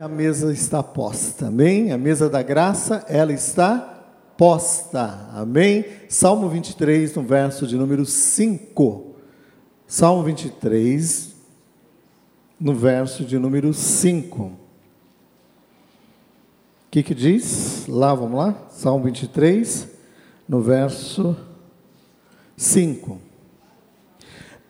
A mesa está posta, amém? A mesa da graça, ela está posta, amém? Salmo 23, no verso de número 5. Salmo 23, no verso de número 5. O que que diz? Lá, vamos lá? Salmo 23, no verso 5.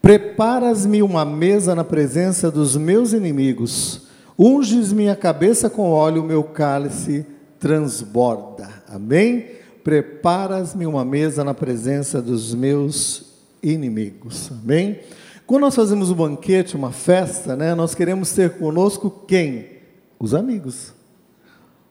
Preparas-me uma mesa na presença dos meus inimigos Unges minha cabeça com óleo, meu cálice transborda. Amém? Preparas-me uma mesa na presença dos meus inimigos. Amém? Quando nós fazemos um banquete, uma festa, né, nós queremos ter conosco quem? Os amigos.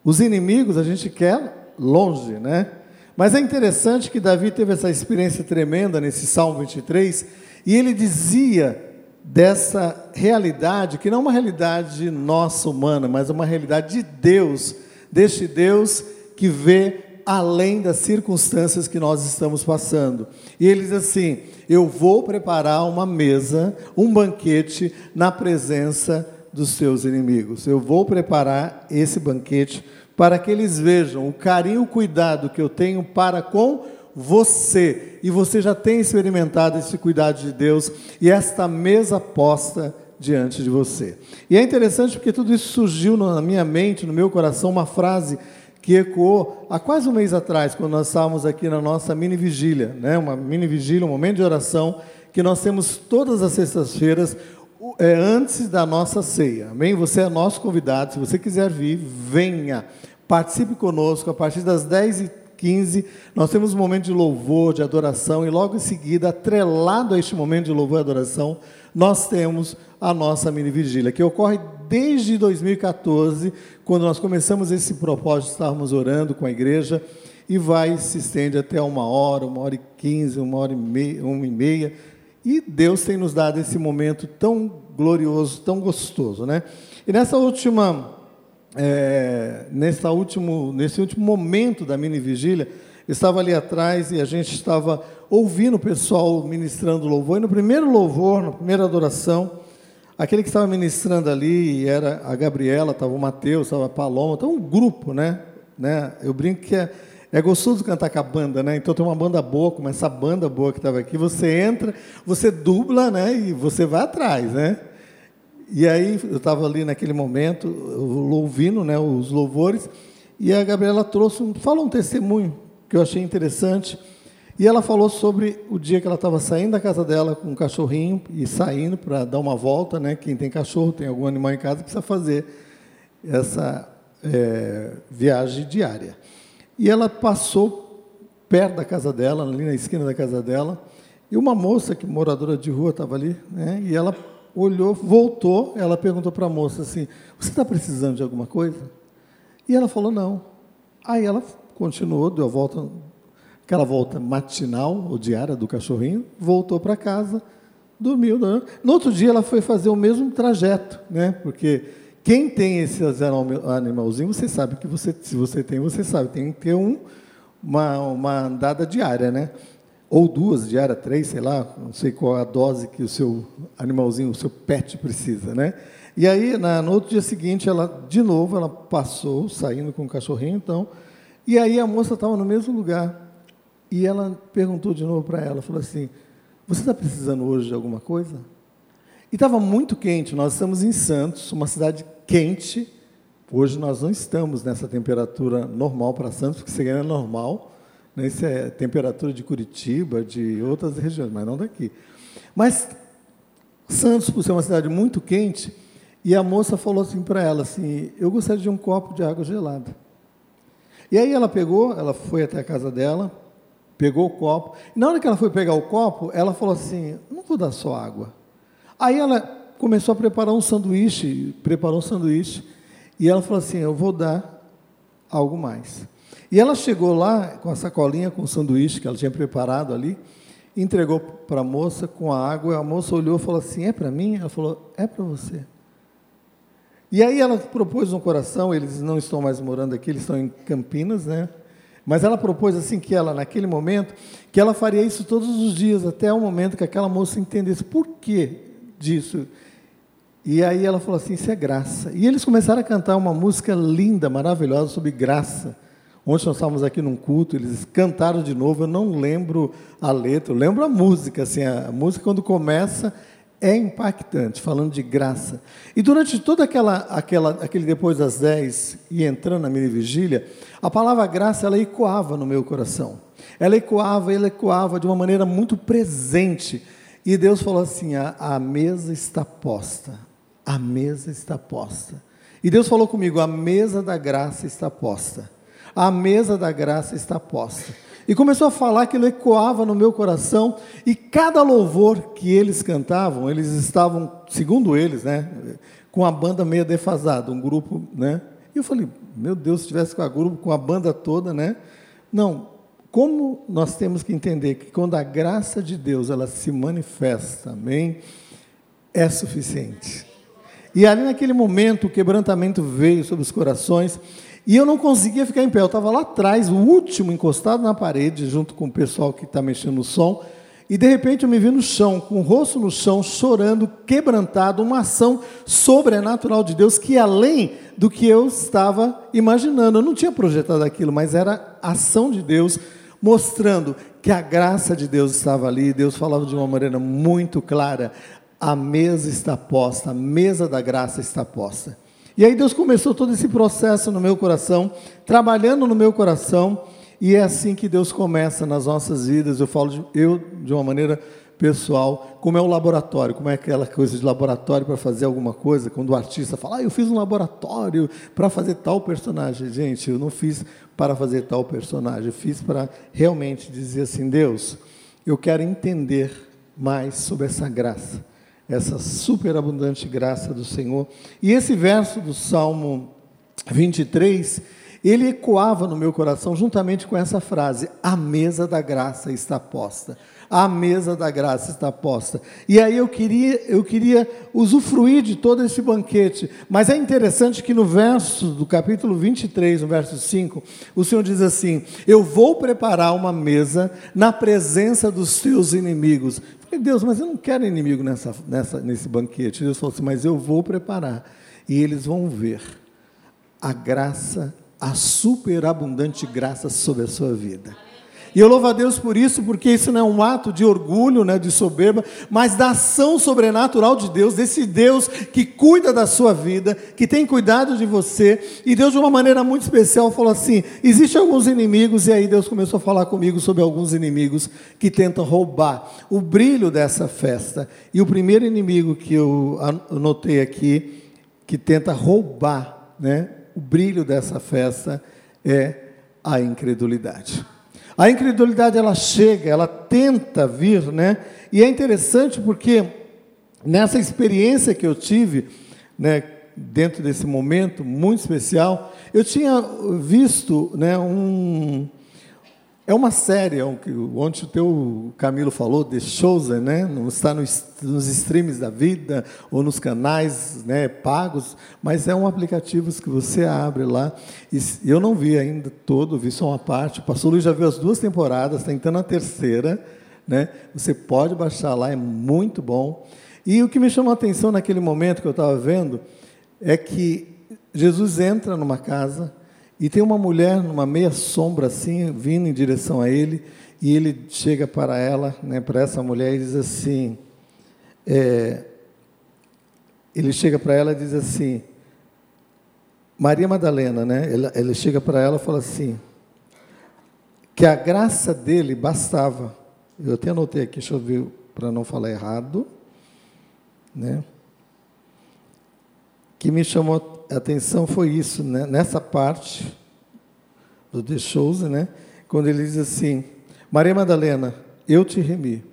Os inimigos a gente quer longe, né? Mas é interessante que Davi teve essa experiência tremenda nesse Salmo 23, e ele dizia dessa realidade, que não é uma realidade nossa humana, mas é uma realidade de Deus, deste Deus que vê além das circunstâncias que nós estamos passando. E ele diz assim: Eu vou preparar uma mesa, um banquete na presença dos seus inimigos. Eu vou preparar esse banquete para que eles vejam o carinho, o cuidado que eu tenho para com você. E você já tem experimentado esse cuidado de Deus e esta mesa posta diante de você. E é interessante porque tudo isso surgiu na minha mente, no meu coração, uma frase que ecoou há quase um mês atrás, quando nós estávamos aqui na nossa mini vigília, né? uma mini vigília, um momento de oração que nós temos todas as sextas-feiras, é, antes da nossa ceia. Amém? Você é nosso convidado, se você quiser vir, venha. Participe conosco a partir das 10h 15, nós temos um momento de louvor, de adoração, e logo em seguida, atrelado a este momento de louvor e adoração, nós temos a nossa mini vigília, que ocorre desde 2014, quando nós começamos esse propósito, estávamos orando com a igreja, e vai se estende até uma hora, uma hora e quinze, uma hora e meia, uma e meia, e Deus tem nos dado esse momento tão glorioso, tão gostoso, né? E nessa última é, nessa último, nesse último momento da mini vigília, estava ali atrás e a gente estava ouvindo o pessoal ministrando louvor. E no primeiro louvor, na primeira adoração, aquele que estava ministrando ali era a Gabriela, estava o Mateus, estava a Paloma, então um grupo, né? né? Eu brinco que é, é gostoso cantar com a banda, né? Então tem uma banda boa, como essa banda boa que estava aqui, você entra, você dubla, né? E você vai atrás, né? E aí eu estava ali naquele momento, ouvindo né, os louvores, e a Gabriela trouxe, um, falou um testemunho que eu achei interessante. E ela falou sobre o dia que ela estava saindo da casa dela com um cachorrinho e saindo para dar uma volta, né? Quem tem cachorro, tem algum animal em casa, precisa fazer essa é, viagem diária. E ela passou perto da casa dela, ali na esquina da casa dela, e uma moça que moradora de rua estava ali, né? E ela olhou, voltou, ela perguntou para a moça assim: Você está precisando de alguma coisa? E ela falou: Não. Aí ela continuou, deu a volta, aquela volta matinal ou diária do cachorrinho, voltou para casa, dormiu, dormiu. No outro dia ela foi fazer o mesmo trajeto, né? Porque quem tem esses animalzinhos, você sabe que você, se você tem, você sabe, tem que ter um, uma, uma andada diária, né? Ou duas diárias, três, sei lá, não sei qual é a dose que o seu animalzinho, o seu pet precisa, né? E aí, na, no outro dia seguinte, ela, de novo, ela passou, saindo com o cachorrinho, então, e aí a moça estava no mesmo lugar, e ela perguntou de novo para ela, falou assim, você está precisando hoje de alguma coisa? E estava muito quente, nós estamos em Santos, uma cidade quente, hoje nós não estamos nessa temperatura normal para Santos, porque seria normal, isso é temperatura de Curitiba, de outras regiões, mas não daqui. Mas Santos, por ser uma cidade muito quente, e a moça falou assim para ela assim, eu gostaria de um copo de água gelada. E aí ela pegou, ela foi até a casa dela, pegou o copo, e na hora que ela foi pegar o copo, ela falou assim, não vou dar só água. Aí ela começou a preparar um sanduíche, preparou um sanduíche, e ela falou assim, eu vou dar algo mais. E ela chegou lá com a sacolinha com o sanduíche que ela tinha preparado ali, entregou para a moça com a água, a moça olhou e falou assim: É para mim? Ela falou: É para você. E aí ela propôs no coração, eles não estão mais morando aqui, eles estão em Campinas, né? Mas ela propôs assim que ela, naquele momento, que ela faria isso todos os dias, até o momento que aquela moça entendesse por que disso. E aí ela falou assim: Isso é graça. E eles começaram a cantar uma música linda, maravilhosa sobre graça. Ontem nós estávamos aqui num culto, eles cantaram de novo. Eu não lembro a letra, eu lembro a música. Assim, a música, quando começa, é impactante, falando de graça. E durante toda aquela, aquela aquele depois das dez e entrando na minha vigília, a palavra graça ela ecoava no meu coração. Ela ecoava, ela ecoava de uma maneira muito presente. E Deus falou assim: a, a mesa está posta, a mesa está posta. E Deus falou comigo: a mesa da graça está posta. A mesa da graça está posta. E começou a falar que ele ecoava no meu coração, e cada louvor que eles cantavam, eles estavam, segundo eles, né, com a banda meio defasada, um grupo, né? E eu falei, meu Deus, se tivesse com a grupo, com a banda toda, né? Não, como nós temos que entender que quando a graça de Deus ela se manifesta, amém, é suficiente. E ali naquele momento o quebrantamento veio sobre os corações e eu não conseguia ficar em pé. Eu estava lá atrás, o último, encostado na parede, junto com o pessoal que está mexendo no som. E de repente eu me vi no chão, com o rosto no chão, chorando, quebrantado, uma ação sobrenatural de Deus que além do que eu estava imaginando. Eu não tinha projetado aquilo, mas era ação de Deus mostrando que a graça de Deus estava ali. Deus falava de uma maneira muito clara: a mesa está posta, a mesa da graça está posta. E aí Deus começou todo esse processo no meu coração, trabalhando no meu coração, e é assim que Deus começa nas nossas vidas. Eu falo de, eu de uma maneira pessoal, como é o laboratório, como é aquela coisa de laboratório para fazer alguma coisa, quando o artista fala, ah, eu fiz um laboratório para fazer tal personagem. Gente, eu não fiz para fazer tal personagem, eu fiz para realmente dizer assim, Deus, eu quero entender mais sobre essa graça, essa superabundante graça do Senhor. E esse verso do Salmo 23, ele ecoava no meu coração juntamente com essa frase: a mesa da graça está posta a mesa da graça está posta. E aí eu queria, eu queria usufruir de todo esse banquete. Mas é interessante que no verso do capítulo 23, no verso 5, o Senhor diz assim: Eu vou preparar uma mesa na presença dos teus inimigos. Falei, Deus, mas eu não quero inimigo nessa, nessa, nesse banquete. Deus falou assim: Mas eu vou preparar. E eles vão ver a graça, a superabundante graça sobre a sua vida. E eu louvo a Deus por isso, porque isso não é um ato de orgulho, né, de soberba, mas da ação sobrenatural de Deus, desse Deus que cuida da sua vida, que tem cuidado de você. E Deus, de uma maneira muito especial, falou assim: existem alguns inimigos, e aí Deus começou a falar comigo sobre alguns inimigos que tentam roubar o brilho dessa festa. E o primeiro inimigo que eu anotei aqui, que tenta roubar né, o brilho dessa festa, é a incredulidade. A incredulidade ela chega, ela tenta vir, né? E é interessante porque nessa experiência que eu tive, né, dentro desse momento muito especial, eu tinha visto, né, um é uma série, onde o teu Camilo falou, The Chosen, né? Não está nos, streams da vida ou nos canais né, pagos, mas é um aplicativo que você abre lá. E eu não vi ainda todo, vi só uma parte. O pastor Luiz já viu as duas temporadas, está entrando a terceira. Né? Você pode baixar lá, é muito bom. E o que me chamou a atenção naquele momento que eu estava vendo é que Jesus entra numa casa e tem uma mulher numa meia sombra assim, vindo em direção a ele, e ele chega para ela, né, para essa mulher, e diz assim: é, ele chega para ela e diz assim, Maria Madalena, né? Ele, ele chega para ela e fala assim, que a graça dele bastava. Eu até anotei aqui, deixa eu ver para não falar errado, né? Que me chamou atenção foi isso, né? nessa parte do The Chose, né? quando ele diz assim: Maria Madalena, eu te remi,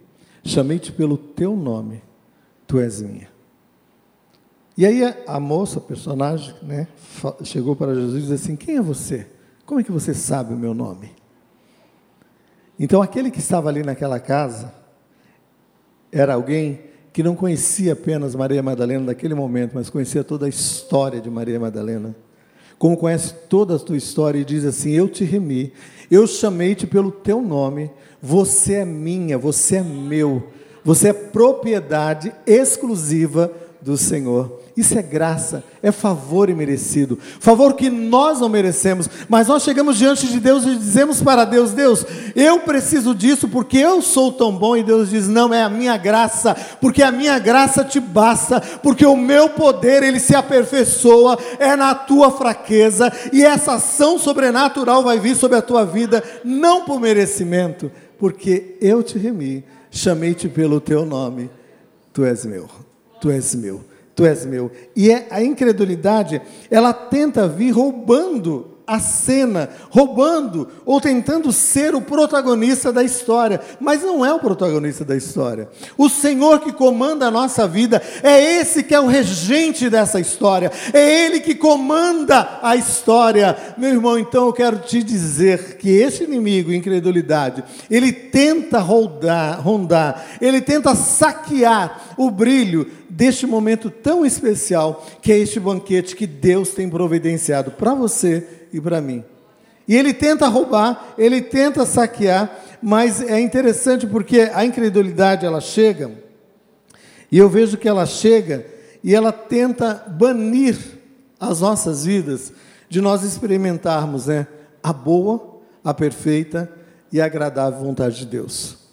chamei-te pelo teu nome, tu és minha. E aí a, moça, a personagem, né, chegou para Jesus e disse assim: Quem é você? Como é que você sabe o meu nome? Então aquele que estava ali naquela casa era alguém que não conhecia apenas Maria Madalena naquele momento, mas conhecia toda a história de Maria Madalena. Como conhece toda a tua história e diz assim: Eu te remi, eu chamei-te pelo teu nome, você é minha, você é meu, você é propriedade exclusiva do Senhor. Isso é graça, é favor imerecido, favor que nós não merecemos, mas nós chegamos diante de Deus e dizemos para Deus: Deus, eu preciso disso porque eu sou tão bom, e Deus diz: Não, é a minha graça, porque a minha graça te basta, porque o meu poder ele se aperfeiçoa, é na tua fraqueza, e essa ação sobrenatural vai vir sobre a tua vida, não por merecimento, porque eu te remi, chamei-te pelo teu nome, tu és meu, tu és meu tu és meu. E é, a incredulidade, ela tenta vir roubando a cena, roubando ou tentando ser o protagonista da história, mas não é o protagonista da história. O Senhor que comanda a nossa vida é esse que é o regente dessa história, é Ele que comanda a história. Meu irmão, então eu quero te dizer que esse inimigo, incredulidade, ele tenta rondar ele tenta saquear o brilho deste momento tão especial que é este banquete que Deus tem providenciado para você e para mim. E ele tenta roubar, ele tenta saquear, mas é interessante porque a incredulidade ela chega, e eu vejo que ela chega e ela tenta banir as nossas vidas de nós experimentarmos né, a boa, a perfeita e agradável vontade de Deus.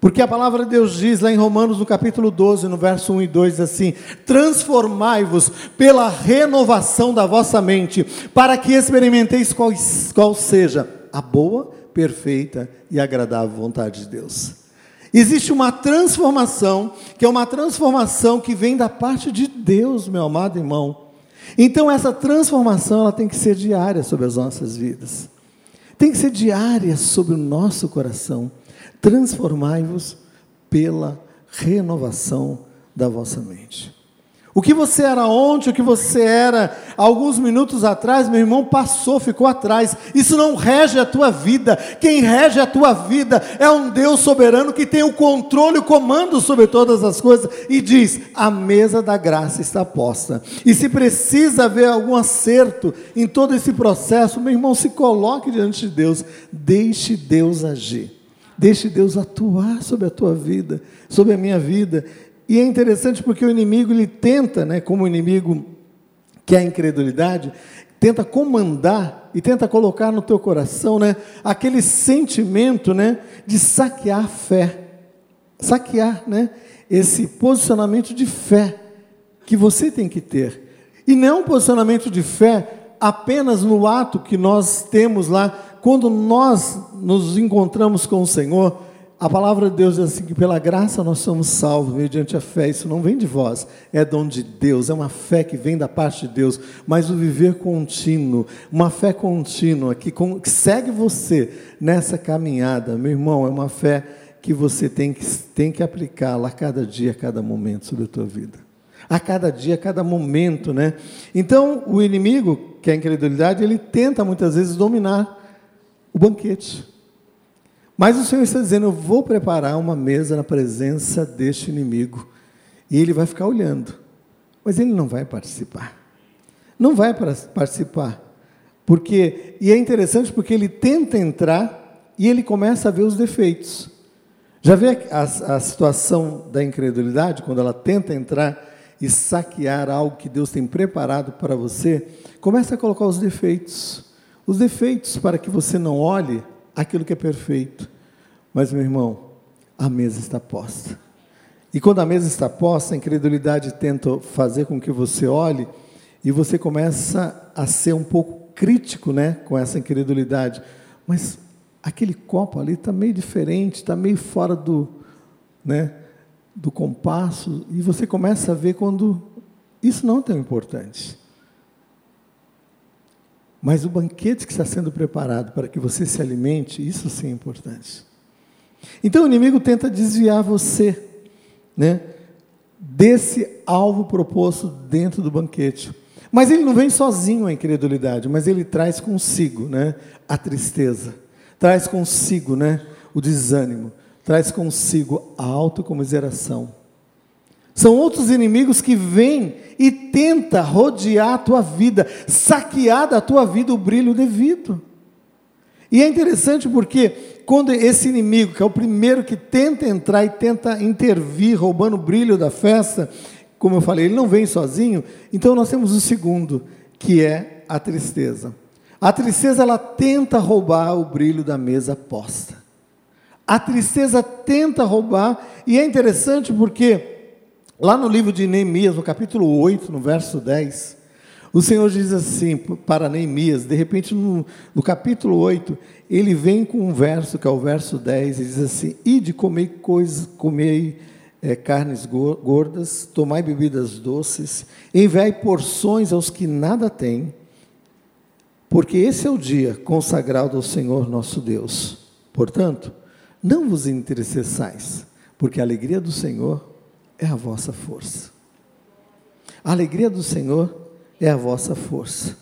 Porque a palavra de Deus diz lá em Romanos, no capítulo 12, no verso 1 e 2, assim: Transformai-vos pela renovação da vossa mente, para que experimenteis qual, qual seja a boa, perfeita e agradável vontade de Deus. Existe uma transformação, que é uma transformação que vem da parte de Deus, meu amado irmão. Então, essa transformação ela tem que ser diária sobre as nossas vidas, tem que ser diária sobre o nosso coração transformai-vos pela renovação da vossa mente. O que você era ontem, o que você era alguns minutos atrás, meu irmão, passou, ficou atrás. Isso não rege a tua vida. Quem rege a tua vida é um Deus soberano que tem o controle, o comando sobre todas as coisas e diz: a mesa da graça está posta. E se precisa haver algum acerto em todo esse processo, meu irmão, se coloque diante de Deus, deixe Deus agir. Deixe Deus atuar sobre a tua vida, sobre a minha vida. E é interessante porque o inimigo ele tenta, né, como o inimigo que é a incredulidade, tenta comandar e tenta colocar no teu coração, né, aquele sentimento, né, de saquear a fé. Saquear, né, esse posicionamento de fé que você tem que ter. E não um posicionamento de fé apenas no ato que nós temos lá quando nós nos encontramos com o Senhor, a palavra de Deus diz assim: que pela graça nós somos salvos mediante a fé. Isso não vem de vós, é dom de Deus, é uma fé que vem da parte de Deus. Mas o viver contínuo, uma fé contínua que, que segue você nessa caminhada, meu irmão, é uma fé que você tem que, tem que aplicá-la a cada dia, a cada momento sobre a tua vida. A cada dia, a cada momento, né? Então, o inimigo, que é a incredulidade, ele tenta muitas vezes dominar o banquete. Mas o Senhor está dizendo: Eu vou preparar uma mesa na presença deste inimigo. E ele vai ficar olhando. Mas ele não vai participar. Não vai participar. Porque, e é interessante porque ele tenta entrar e ele começa a ver os defeitos. Já vê a, a, a situação da incredulidade, quando ela tenta entrar e saquear algo que Deus tem preparado para você? Começa a colocar os defeitos os defeitos para que você não olhe aquilo que é perfeito. Mas, meu irmão, a mesa está posta. E quando a mesa está posta, a incredulidade tenta fazer com que você olhe e você começa a ser um pouco crítico né, com essa incredulidade. Mas aquele copo ali está meio diferente, está meio fora do, né, do compasso, e você começa a ver quando isso não é tão importante. Mas o banquete que está sendo preparado para que você se alimente, isso sim é importante. Então o inimigo tenta desviar você, né, desse alvo proposto dentro do banquete. Mas ele não vem sozinho a incredulidade, mas ele traz consigo, né, a tristeza, traz consigo, né, o desânimo, traz consigo a autocomiseração são outros inimigos que vêm e tenta rodear a tua vida, saquear da tua vida o brilho devido. E é interessante porque quando esse inimigo, que é o primeiro que tenta entrar e tenta intervir, roubando o brilho da festa, como eu falei, ele não vem sozinho, então nós temos o segundo, que é a tristeza. A tristeza ela tenta roubar o brilho da mesa posta. A tristeza tenta roubar, e é interessante porque lá no livro de Neemias, no capítulo 8, no verso 10, o Senhor diz assim para Neemias, de repente no, no capítulo 8, ele vem com um verso, que é o verso 10, e diz assim: Ide comei coisas, comei é, carnes gordas, tomai bebidas doces, enviai porções aos que nada têm, porque esse é o dia consagrado ao Senhor nosso Deus. Portanto, não vos entristeçais, porque a alegria do Senhor é a vossa força. A alegria do Senhor é a vossa força.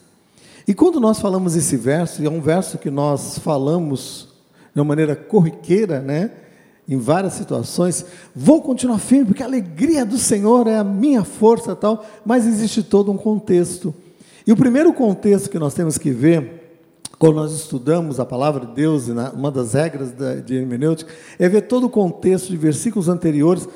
E quando nós falamos esse verso, e é um verso que nós falamos de uma maneira corriqueira, né? Em várias situações, vou continuar firme, porque a alegria do Senhor é a minha força tal, mas existe todo um contexto. E o primeiro contexto que nós temos que ver, quando nós estudamos a palavra de Deus, uma das regras de hermenêutica, é ver todo o contexto de versículos anteriores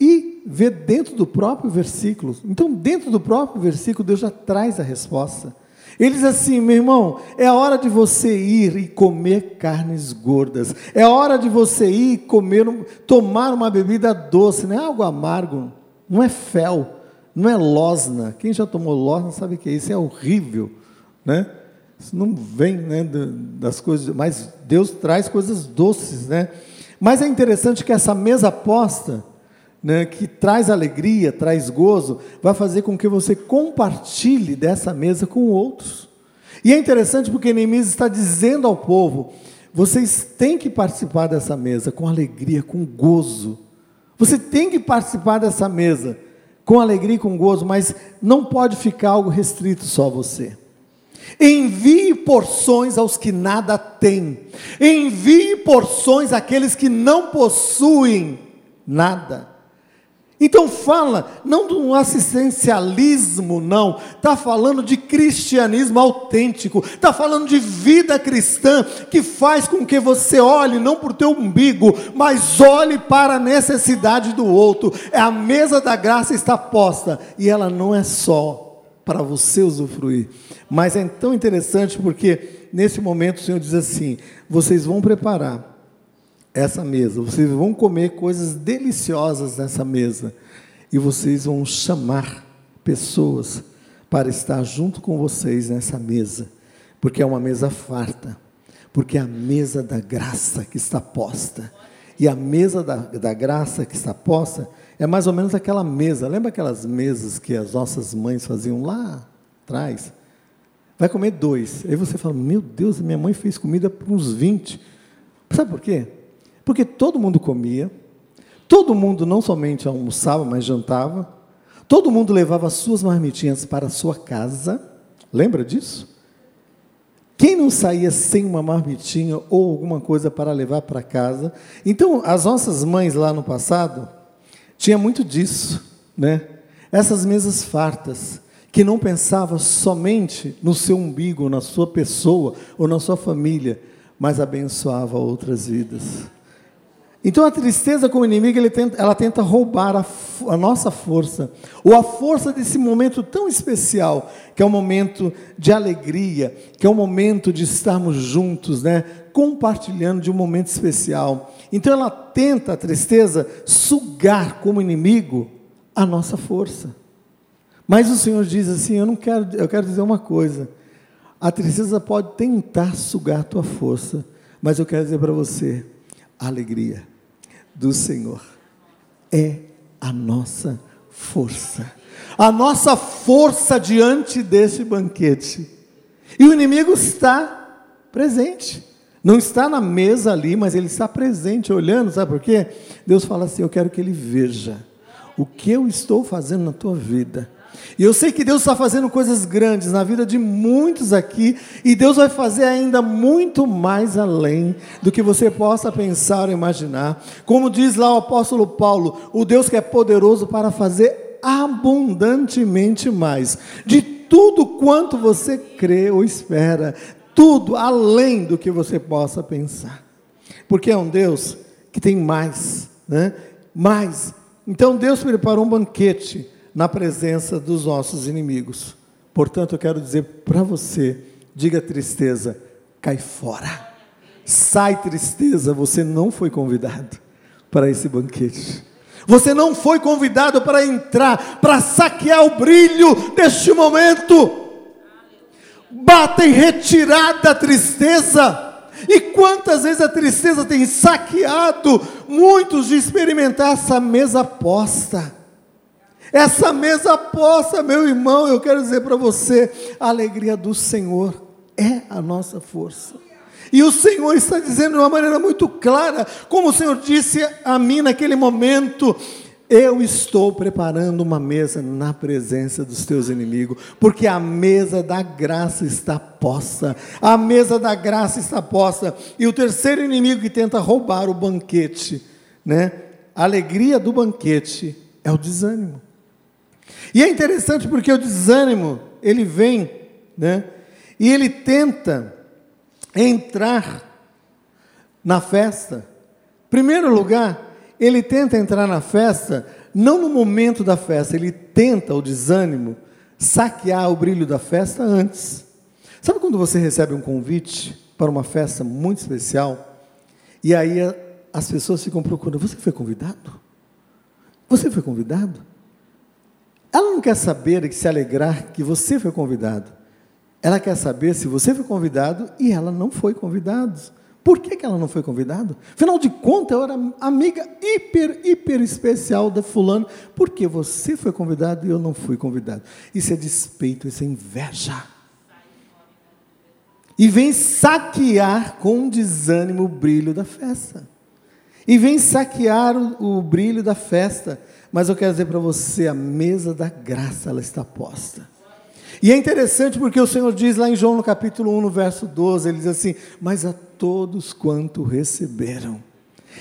e ver dentro do próprio versículo. Então, dentro do próprio versículo, Deus já traz a resposta. Ele diz assim, meu irmão, é hora de você ir e comer carnes gordas. É hora de você ir comer, tomar uma bebida doce, não é algo amargo, não é fel, não é losna. Quem já tomou losna sabe que é isso, é horrível, né? Isso não vem né, das coisas, mas Deus traz coisas doces, né? Mas é interessante que essa mesa posta, né, que traz alegria, traz gozo, vai fazer com que você compartilhe dessa mesa com outros. E é interessante porque Neemias está dizendo ao povo: vocês têm que participar dessa mesa com alegria, com gozo. Você tem que participar dessa mesa com alegria e com gozo, mas não pode ficar algo restrito só a você. Envie porções aos que nada têm. Envie porções àqueles que não possuem nada. Então fala, não de um assistencialismo, não. Está falando de cristianismo autêntico. Está falando de vida cristã que faz com que você olhe não para o teu umbigo, mas olhe para a necessidade do outro. É a mesa da graça está posta e ela não é só para você usufruir. Mas é tão interessante porque nesse momento o Senhor diz assim: vocês vão preparar essa mesa. Vocês vão comer coisas deliciosas nessa mesa. E vocês vão chamar pessoas para estar junto com vocês nessa mesa. Porque é uma mesa farta. Porque é a mesa da graça que está posta. E a mesa da, da graça que está posta é mais ou menos aquela mesa. Lembra aquelas mesas que as nossas mães faziam lá atrás? Vai comer dois. Aí você fala: Meu Deus, minha mãe fez comida para uns 20. Sabe por quê? Porque todo mundo comia, todo mundo não somente almoçava, mas jantava, todo mundo levava suas marmitinhas para a sua casa. Lembra disso? Quem não saía sem uma marmitinha ou alguma coisa para levar para casa? Então, as nossas mães lá no passado tinha muito disso, né? Essas mesas fartas, que não pensava somente no seu umbigo, na sua pessoa ou na sua família, mas abençoava outras vidas. Então a tristeza como inimiga, tenta, ela tenta roubar a, a, nossa força, ou a força desse momento tão especial, que é o um momento de alegria, que é o um momento de estarmos juntos, né, compartilhando de um momento especial. Então ela tenta, a tristeza, sugar como inimigo a nossa força. Mas o Senhor diz assim: eu não quero, eu quero dizer uma coisa. A tristeza pode tentar sugar a tua força, mas eu quero dizer para você, alegria do Senhor é a nossa força. A nossa força diante desse banquete. E o inimigo está presente. Não está na mesa ali, mas ele está presente, olhando, sabe por quê? Deus fala assim: Eu quero que ele veja o que eu estou fazendo na tua vida. E eu sei que Deus está fazendo coisas grandes na vida de muitos aqui, e Deus vai fazer ainda muito mais além do que você possa pensar ou imaginar. Como diz lá o apóstolo Paulo, o Deus que é poderoso para fazer abundantemente mais, de tudo quanto você crê ou espera, tudo além do que você possa pensar. Porque é um Deus que tem mais, né? Mais. Então Deus preparou um banquete na presença dos nossos inimigos. Portanto, eu quero dizer para você: diga tristeza, cai fora. Sai tristeza, você não foi convidado para esse banquete. Você não foi convidado para entrar, para saquear o brilho deste momento. Bata em retirada a tristeza. E quantas vezes a tristeza tem saqueado muitos de experimentar essa mesa posta. Essa mesa posta, meu irmão, eu quero dizer para você, a alegria do Senhor é a nossa força. E o Senhor está dizendo de uma maneira muito clara, como o Senhor disse a mim naquele momento: eu estou preparando uma mesa na presença dos teus inimigos, porque a mesa da graça está posta. A mesa da graça está posta. E o terceiro inimigo que tenta roubar o banquete, né? A alegria do banquete é o desânimo. E é interessante porque o desânimo, ele vem, né? E ele tenta entrar na festa. Primeiro lugar, ele tenta entrar na festa, não no momento da festa, ele tenta o desânimo saquear o brilho da festa antes. Sabe quando você recebe um convite para uma festa muito especial e aí as pessoas ficam procurando: você foi convidado? Você foi convidado? Ela não quer saber e se alegrar que você foi convidado. Ela quer saber se você foi convidado e ela não foi convidada. Por que, que ela não foi convidada? Afinal de contas, eu era amiga hiper, hiper especial da fulano. Por que você foi convidado e eu não fui convidado? Isso é despeito, isso é inveja. E vem saquear com desânimo o brilho da festa. E vem saquear o, o brilho da festa. Mas eu quero dizer para você, a mesa da graça, ela está posta. E é interessante porque o Senhor diz lá em João no capítulo 1, no verso 12, ele diz assim: Mas a todos quanto receberam.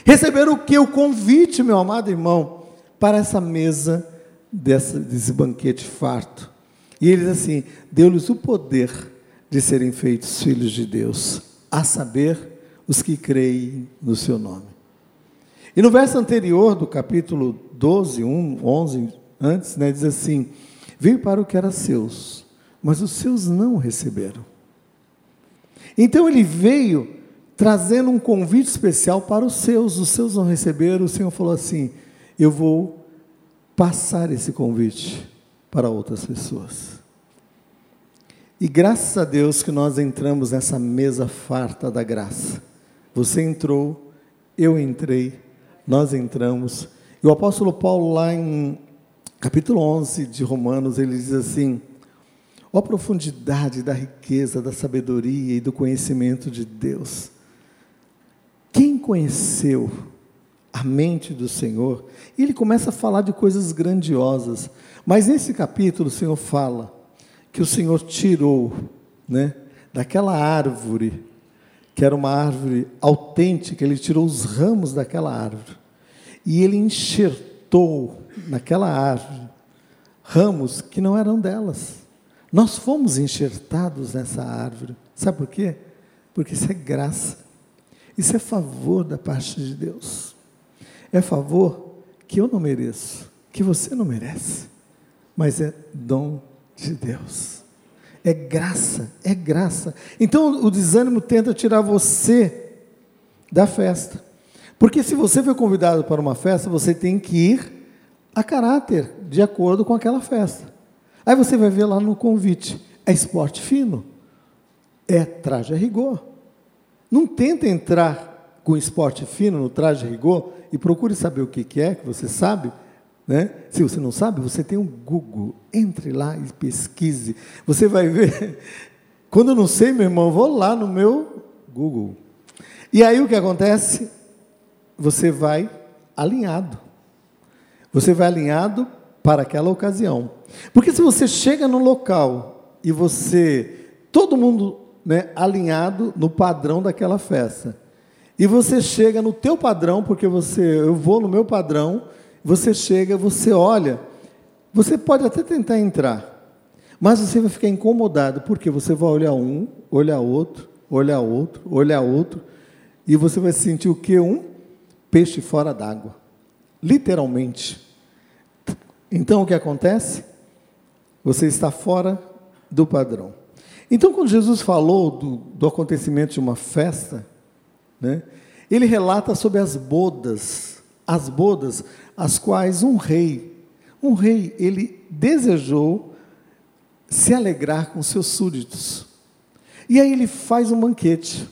Receberam o que? O convite, meu amado irmão, para essa mesa dessa, desse banquete farto. E ele diz assim: Deu-lhes o poder de serem feitos filhos de Deus, a saber, os que creem no seu nome. E no verso anterior do capítulo 12, 1, 11, antes, né, diz assim: Veio para o que era seus, mas os seus não receberam. Então ele veio trazendo um convite especial para os seus, os seus não receberam, o Senhor falou assim: Eu vou passar esse convite para outras pessoas. E graças a Deus que nós entramos nessa mesa farta da graça. Você entrou, eu entrei, nós entramos. E o apóstolo Paulo, lá em capítulo 11 de Romanos, ele diz assim: Ó profundidade da riqueza, da sabedoria e do conhecimento de Deus. Quem conheceu a mente do Senhor? E ele começa a falar de coisas grandiosas. Mas nesse capítulo o Senhor fala que o Senhor tirou, né, daquela árvore, que era uma árvore autêntica, ele tirou os ramos daquela árvore. E ele enxertou naquela árvore ramos que não eram delas. Nós fomos enxertados nessa árvore. Sabe por quê? Porque isso é graça. Isso é favor da parte de Deus. É favor que eu não mereço, que você não merece, mas é dom de Deus. É graça, é graça. Então o desânimo tenta tirar você da festa. Porque se você foi convidado para uma festa, você tem que ir a caráter, de acordo com aquela festa. Aí você vai ver lá no convite: é esporte fino, é traje a rigor. Não tenta entrar com esporte fino no traje a rigor e procure saber o que, é, que você sabe. Né? Se você não sabe, você tem um Google. Entre lá e pesquise. Você vai ver. Quando eu não sei, meu irmão, vou lá no meu Google. E aí o que acontece? Você vai alinhado. Você vai alinhado para aquela ocasião. Porque se você chega no local e você, todo mundo né, alinhado no padrão daquela festa, e você chega no teu padrão, porque você, eu vou no meu padrão, você chega, você olha, você pode até tentar entrar, mas você vai ficar incomodado, porque você vai olhar um, olhar outro, olhar outro, olhar outro, e você vai sentir o que? Um peixe fora d'água. Literalmente. Então o que acontece? Você está fora do padrão. Então, quando Jesus falou do, do acontecimento de uma festa, né, ele relata sobre as bodas, as bodas, as quais um rei, um rei, ele desejou se alegrar com seus súditos. E aí ele faz um banquete.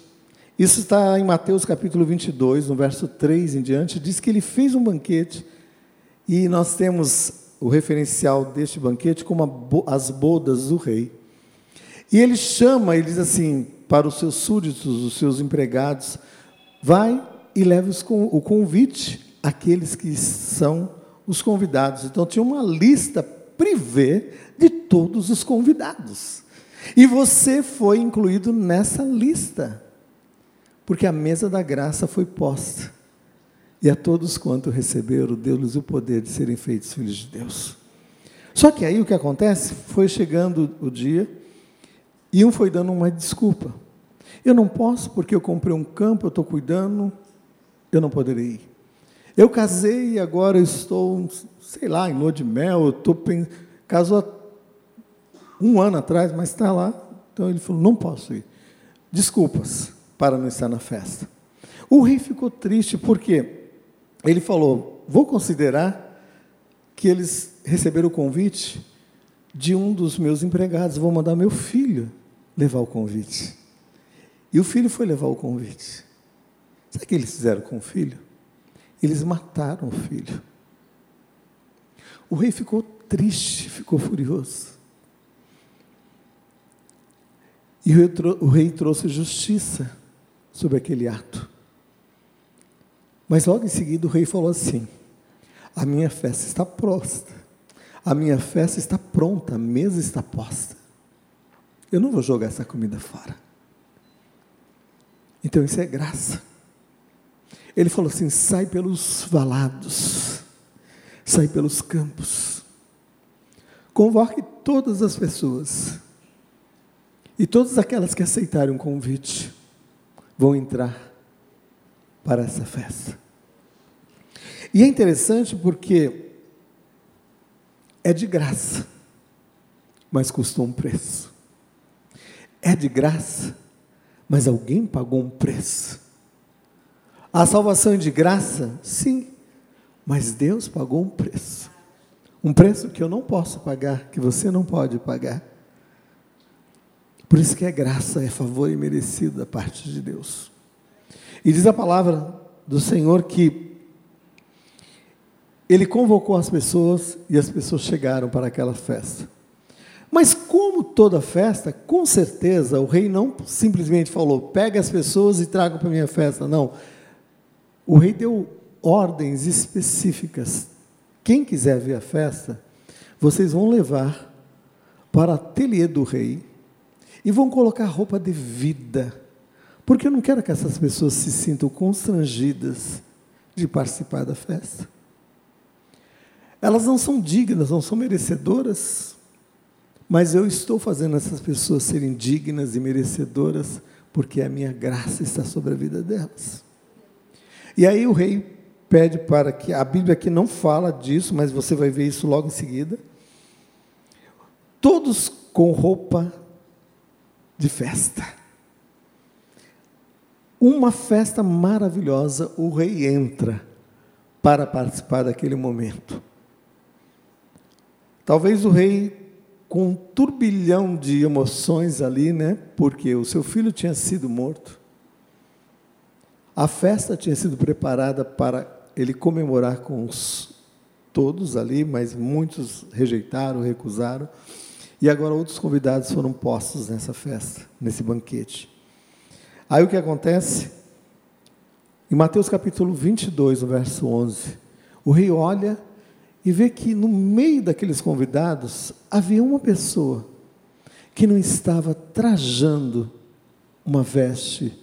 Isso está em Mateus capítulo 22, no verso 3 em diante, diz que ele fez um banquete e nós temos o referencial deste banquete como as bodas do rei. E ele chama, ele diz assim, para os seus súditos, os seus empregados, vai e leve o convite àqueles que são os convidados. Então tinha uma lista privê de todos os convidados. E você foi incluído nessa lista, porque a mesa da graça foi posta. E a todos quanto receberam, deu-lhes o poder de serem feitos filhos de Deus. Só que aí o que acontece? Foi chegando o dia e um foi dando uma desculpa. Eu não posso porque eu comprei um campo, eu estou cuidando, eu não poderei ir. Eu casei e agora estou, sei lá, em lua de mel, eu estou casou um ano atrás, mas está lá. Então ele falou: não posso ir. Desculpas para não estar na festa. O rei ficou triste porque ele falou: Vou considerar que eles receberam o convite de um dos meus empregados, vou mandar meu filho levar o convite. E o filho foi levar o convite. Sabe o que eles fizeram com o filho? Eles mataram o filho. O rei ficou triste, ficou furioso. E o rei trouxe justiça sobre aquele ato. Mas logo em seguida o rei falou assim: A minha festa está posta, a minha festa está pronta, a mesa está posta. Eu não vou jogar essa comida fora. Então isso é graça. Ele falou assim: sai pelos valados, sai pelos campos, convoque todas as pessoas, e todas aquelas que aceitarem o convite vão entrar para essa festa. E é interessante porque é de graça, mas custou um preço. É de graça, mas alguém pagou um preço. A salvação é de graça? Sim, mas Deus pagou um preço. Um preço que eu não posso pagar, que você não pode pagar. Por isso que é graça, é favor imerecido da parte de Deus. E diz a palavra do Senhor que ele convocou as pessoas e as pessoas chegaram para aquela festa. Mas como toda festa, com certeza o rei não simplesmente falou: "Pega as pessoas e traga para minha festa". Não. O rei deu ordens específicas. Quem quiser ver a festa, vocês vão levar para o ateliê do rei e vão colocar roupa de vida porque eu não quero que essas pessoas se sintam constrangidas de participar da festa. Elas não são dignas, não são merecedoras, mas eu estou fazendo essas pessoas serem dignas e merecedoras, porque a minha graça está sobre a vida delas. E aí o rei pede para que, a Bíblia aqui não fala disso, mas você vai ver isso logo em seguida. Todos com roupa de festa uma festa maravilhosa, o rei entra para participar daquele momento. Talvez o rei, com um turbilhão de emoções ali, né? Porque o seu filho tinha sido morto. A festa tinha sido preparada para ele comemorar com os, todos ali, mas muitos rejeitaram, recusaram. E agora outros convidados foram postos nessa festa, nesse banquete. Aí o que acontece? Em Mateus capítulo 22, verso 11, o rei olha e vê que no meio daqueles convidados havia uma pessoa que não estava trajando uma veste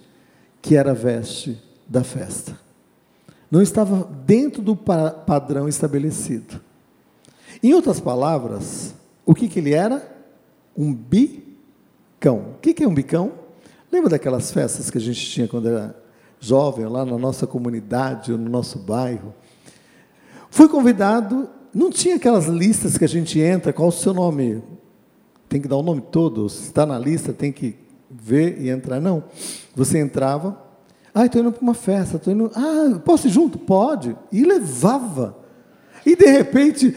que era a veste da festa. Não estava dentro do padrão estabelecido. Em outras palavras, o que, que ele era? Um bicão. O que, que é um bicão? Lembra daquelas festas que a gente tinha quando era jovem, lá na nossa comunidade, no nosso bairro? Fui convidado não tinha aquelas listas que a gente entra, qual o seu nome? Tem que dar o nome todo, se está na lista tem que ver e entrar. Não. Você entrava, ah, estou indo para uma festa, estou indo. Ah, posso ir junto? Pode. E levava. E de repente,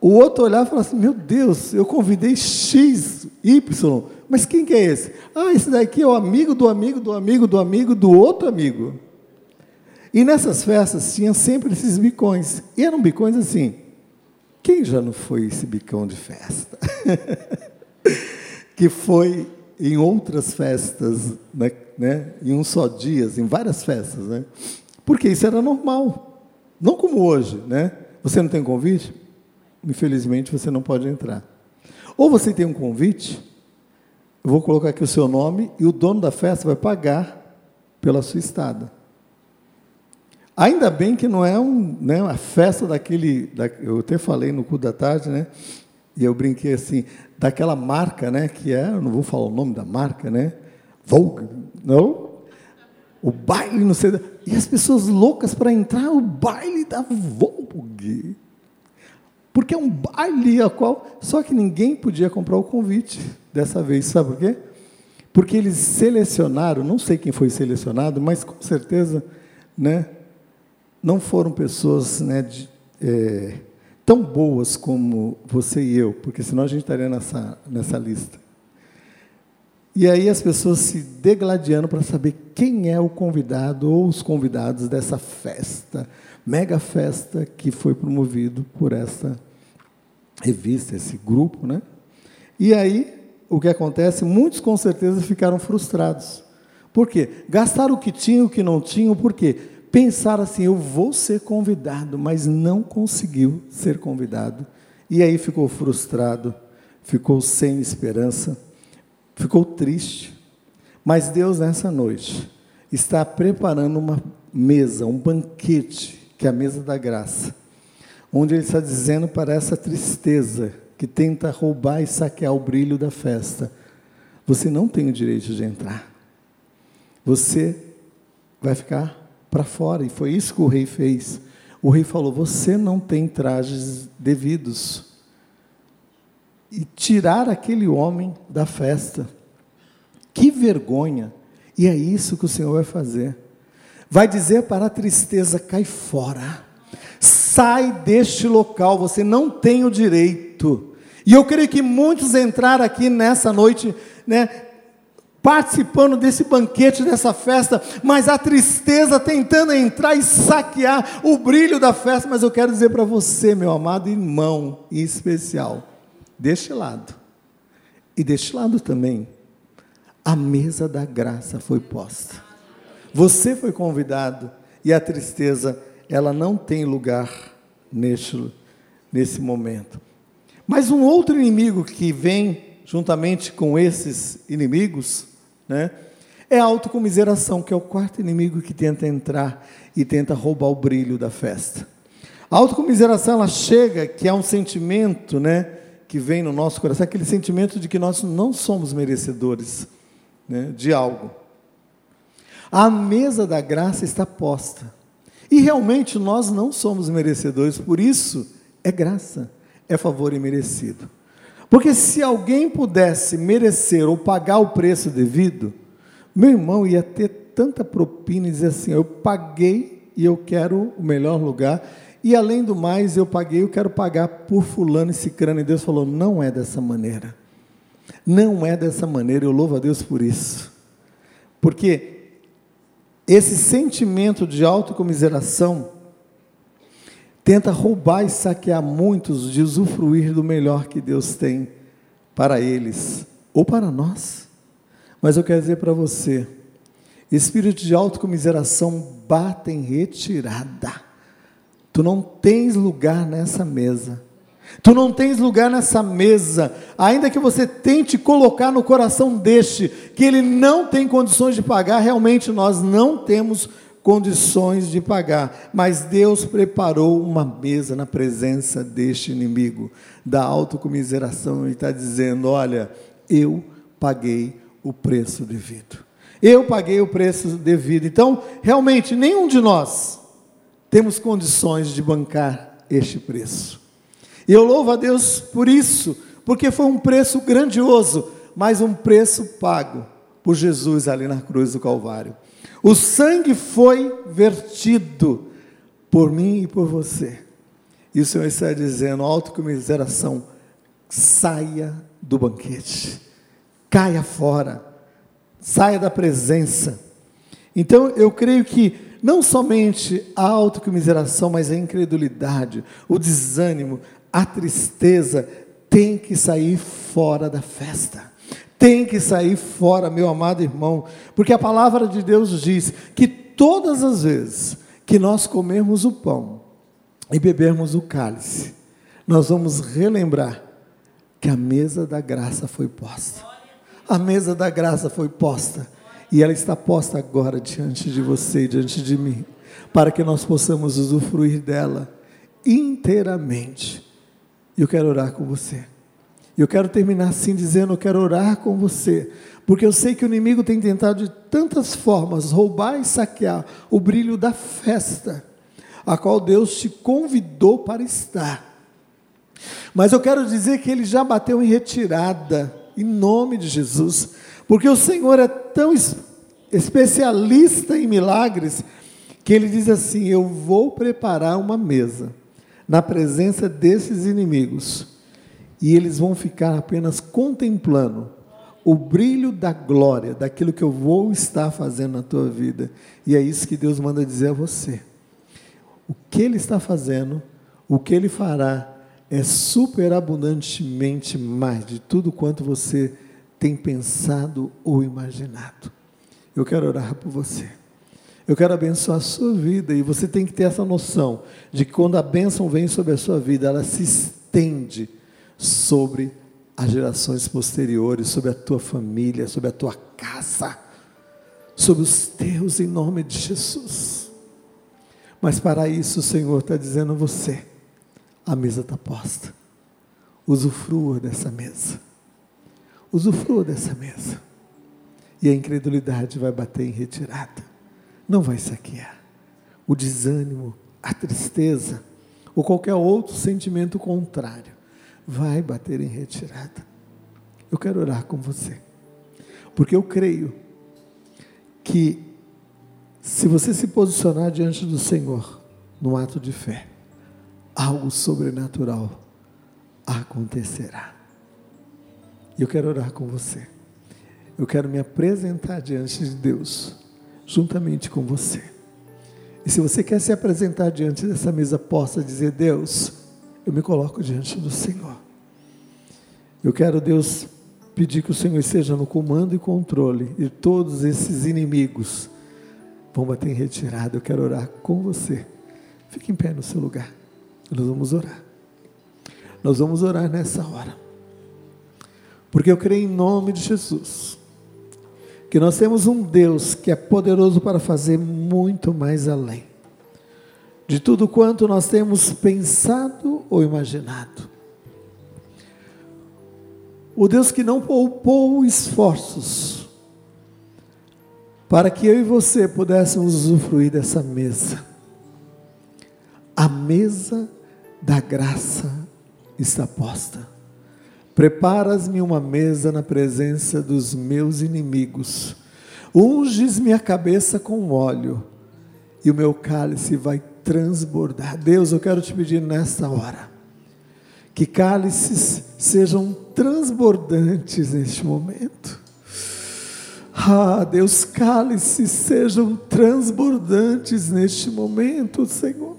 o outro olhava e falava assim: Meu Deus, eu convidei X, Y, mas quem que é esse? Ah, esse daqui é o amigo do amigo do amigo do amigo do outro amigo. E nessas festas tinha sempre esses bicões. E eram bicões assim. Quem já não foi esse bicão de festa? que foi em outras festas, né, né, em um só dia, em várias festas, né? Porque isso era normal, não como hoje, né? Você não tem convite? Infelizmente você não pode entrar. Ou você tem um convite, eu vou colocar aqui o seu nome e o dono da festa vai pagar pela sua estada. Ainda bem que não é um, né, a festa daquele, da, eu até falei no culto da tarde, né? E eu brinquei assim, daquela marca, né? Que é, eu não vou falar o nome da marca, né? Vogue, não? O baile, não sei. E as pessoas loucas para entrar, o baile da Vogue. Porque é um baile a qual. Só que ninguém podia comprar o convite dessa vez, sabe por quê? Porque eles selecionaram, não sei quem foi selecionado, mas com certeza, né? não foram pessoas né, de, é, tão boas como você e eu, porque senão a gente estaria nessa, nessa lista. E aí as pessoas se degladiando para saber quem é o convidado ou os convidados dessa festa, mega festa que foi promovido por essa revista, esse grupo, né? E aí o que acontece? Muitos com certeza ficaram frustrados. Por quê? Gastaram o que tinham, o que não tinham, por quê? Pensar assim: eu vou ser convidado, mas não conseguiu ser convidado. E aí ficou frustrado, ficou sem esperança, ficou triste. Mas Deus, nessa noite, está preparando uma mesa, um banquete, que é a mesa da graça, onde Ele está dizendo para essa tristeza que tenta roubar e saquear o brilho da festa: você não tem o direito de entrar. Você vai ficar para fora. E foi isso que o rei fez. O rei falou: Você não tem trajes devidos. E tirar aquele homem da festa. Que vergonha! E é isso que o Senhor vai fazer. Vai dizer para a tristeza: cai fora. Sai deste local, você não tem o direito. E eu creio que muitos entraram aqui nessa noite, né, participando desse banquete, dessa festa, mas a tristeza tentando entrar e saquear o brilho da festa. Mas eu quero dizer para você, meu amado irmão, em especial, deste lado e deste lado também, a mesa da graça foi posta. Você foi convidado e a tristeza, ela não tem lugar neste, nesse momento. Mas um outro inimigo que vem juntamente com esses inimigos, né? É a autocomiseração, que é o quarto inimigo que tenta entrar e tenta roubar o brilho da festa. A autocomiseração, ela chega, que é um sentimento, né, que vem no nosso coração, aquele sentimento de que nós não somos merecedores né, de algo. A mesa da graça está posta. E realmente nós não somos merecedores, por isso é graça, é favor imerecido. Porque se alguém pudesse merecer ou pagar o preço devido, meu irmão ia ter tanta propina e dizer assim: eu paguei e eu quero o melhor lugar. E além do mais, eu paguei, eu quero pagar por fulano e cicrano. E Deus falou: não é dessa maneira. Não é dessa maneira, eu louvo a Deus por isso. Porque esse sentimento de autocomiseração tenta roubar e saquear muitos de usufruir do melhor que Deus tem para eles ou para nós. Mas eu quero dizer para você, espírito de autocomiseração bate em retirada. Tu não tens lugar nessa mesa. Tu não tens lugar nessa mesa, ainda que você tente colocar no coração deste que ele não tem condições de pagar, realmente nós não temos condições de pagar, mas Deus preparou uma mesa na presença deste inimigo da autocomiseração e está dizendo: Olha, eu paguei o preço devido. Eu paguei o preço devido. Então, realmente, nenhum de nós temos condições de bancar este preço. E eu louvo a Deus por isso, porque foi um preço grandioso, mas um preço pago por Jesus ali na cruz do Calvário. O sangue foi vertido por mim e por você. E o Senhor está dizendo: autocomiseração, saia do banquete, caia fora, saia da presença. Então eu creio que não somente a autocomiseração, mas a incredulidade, o desânimo, a tristeza tem que sair fora da festa. Tem que sair fora, meu amado irmão, porque a palavra de Deus diz que todas as vezes que nós comermos o pão e bebermos o cálice, nós vamos relembrar que a mesa da graça foi posta. A mesa da graça foi posta e ela está posta agora diante de você, diante de mim, para que nós possamos usufruir dela inteiramente. E eu quero orar com você. Eu quero terminar assim dizendo: eu quero orar com você, porque eu sei que o inimigo tem tentado de tantas formas roubar e saquear o brilho da festa, a qual Deus te convidou para estar. Mas eu quero dizer que ele já bateu em retirada, em nome de Jesus. Porque o Senhor é tão especialista em milagres que ele diz assim: Eu vou preparar uma mesa na presença desses inimigos e eles vão ficar apenas contemplando o brilho da glória, daquilo que eu vou estar fazendo na tua vida. E é isso que Deus manda dizer a você. O que Ele está fazendo, o que Ele fará, é superabundantemente mais de tudo quanto você tem pensado ou imaginado. Eu quero orar por você. Eu quero abençoar a sua vida e você tem que ter essa noção de que quando a bênção vem sobre a sua vida, ela se estende sobre as gerações posteriores, sobre a tua família, sobre a tua casa, sobre os teus, em nome de Jesus. Mas para isso o Senhor está dizendo a você: a mesa está posta. Usufrua dessa mesa. Usufrua dessa mesa. E a incredulidade vai bater em retirada. Não vai saquear. O desânimo, a tristeza, ou qualquer outro sentimento contrário, vai bater em retirada. Eu quero orar com você. Porque eu creio que se você se posicionar diante do Senhor no ato de fé, algo sobrenatural acontecerá. Eu quero orar com você. Eu quero me apresentar diante de Deus, juntamente com você. E se você quer se apresentar diante dessa mesa, possa dizer: Deus, eu me coloco diante do Senhor. Eu quero, Deus, pedir que o Senhor esteja no comando e controle, e todos esses inimigos vão bater em retirada. Eu quero orar com você. Fique em pé no seu lugar. Nós vamos orar. Nós vamos orar nessa hora. Porque eu creio em nome de Jesus que nós temos um Deus que é poderoso para fazer muito mais além de tudo quanto nós temos pensado ou imaginado. O Deus que não poupou esforços para que eu e você pudéssemos usufruir dessa mesa. A mesa da graça está posta. Preparas-me uma mesa na presença dos meus inimigos. Unges minha cabeça com óleo e o meu cálice vai transbordar. Deus, eu quero te pedir nesta hora que cálices sejam transbordantes neste momento. Ah, Deus, cálices sejam transbordantes neste momento, Senhor.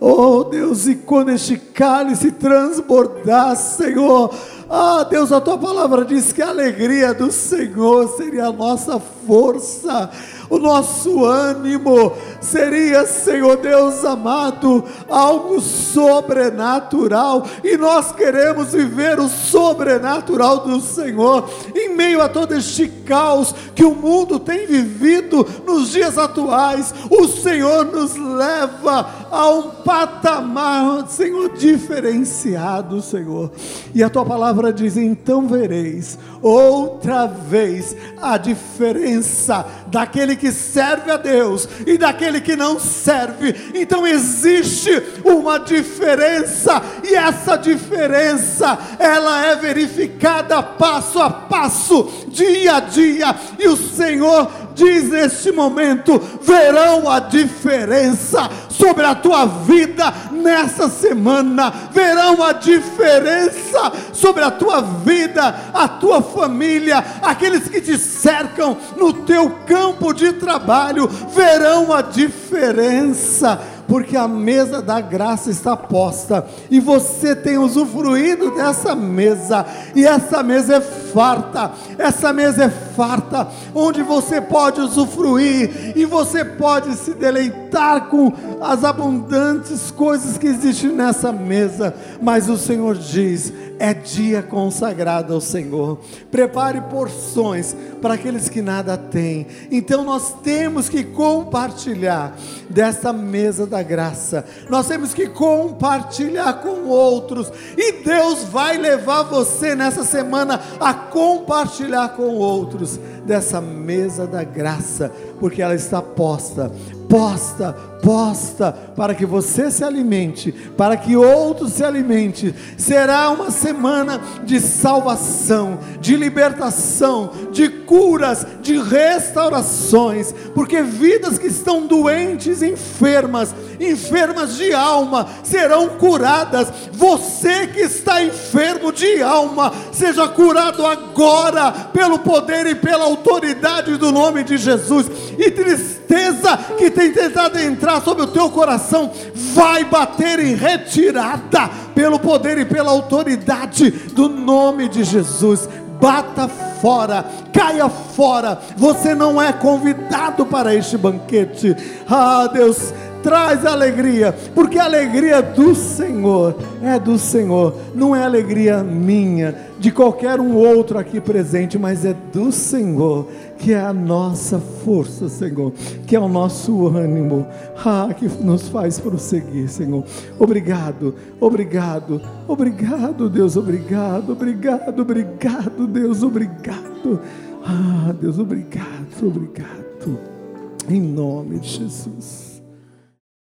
Oh Deus, e quando este cálice transbordar, Senhor, ah Deus, a tua palavra diz que a alegria do Senhor seria a nossa força o nosso ânimo seria, Senhor Deus amado, algo sobrenatural, e nós queremos viver o sobrenatural do Senhor em meio a todo este caos que o mundo tem vivido nos dias atuais. O Senhor nos leva a um patamar, Senhor, diferenciado, Senhor. E a tua palavra diz: então vereis outra vez a diferença daquele que serve a Deus e daquele que não serve. Então existe uma diferença e essa diferença ela é verificada passo a passo, dia a dia, e o Senhor diz neste momento: verão a diferença sobre a tua vida nessa semana, verão a diferença sobre a tua vida, a tua família, aqueles que te cercam no teu campo de trabalho, verão a diferença porque a mesa da graça está posta e você tem usufruído dessa mesa, e essa mesa é farta, essa mesa é farta, onde você pode usufruir e você pode se deleitar com as abundantes coisas que existem nessa mesa, mas o Senhor diz: é dia consagrado ao Senhor. Prepare porções para aqueles que nada têm. Então nós temos que compartilhar dessa mesa da graça. Nós temos que compartilhar com outros. E Deus vai levar você nessa semana a compartilhar com outros dessa mesa da graça, porque ela está posta posta, posta, para que você se alimente, para que outros se alimente. Será uma semana de salvação, de libertação, de curas, de restaurações, porque vidas que estão doentes, enfermas, enfermas de alma, serão curadas. Você que está enfermo de alma, seja curado agora, pelo poder e pela autoridade do nome de Jesus. E tristeza que tem tentado entrar sobre o teu coração, vai bater em retirada, pelo poder e pela autoridade do nome de Jesus. Bata fora, caia fora. Você não é convidado para este banquete. Ah, Deus, traz alegria, porque a alegria do Senhor é do Senhor, não é alegria minha, de qualquer um outro aqui presente, mas é do Senhor, que é a nossa força, Senhor, que é o nosso ânimo, ah, que nos faz prosseguir, Senhor. Obrigado, obrigado, obrigado, Deus, obrigado, obrigado, obrigado, Deus, obrigado. Ah, Deus, obrigado, obrigado. Em nome de Jesus.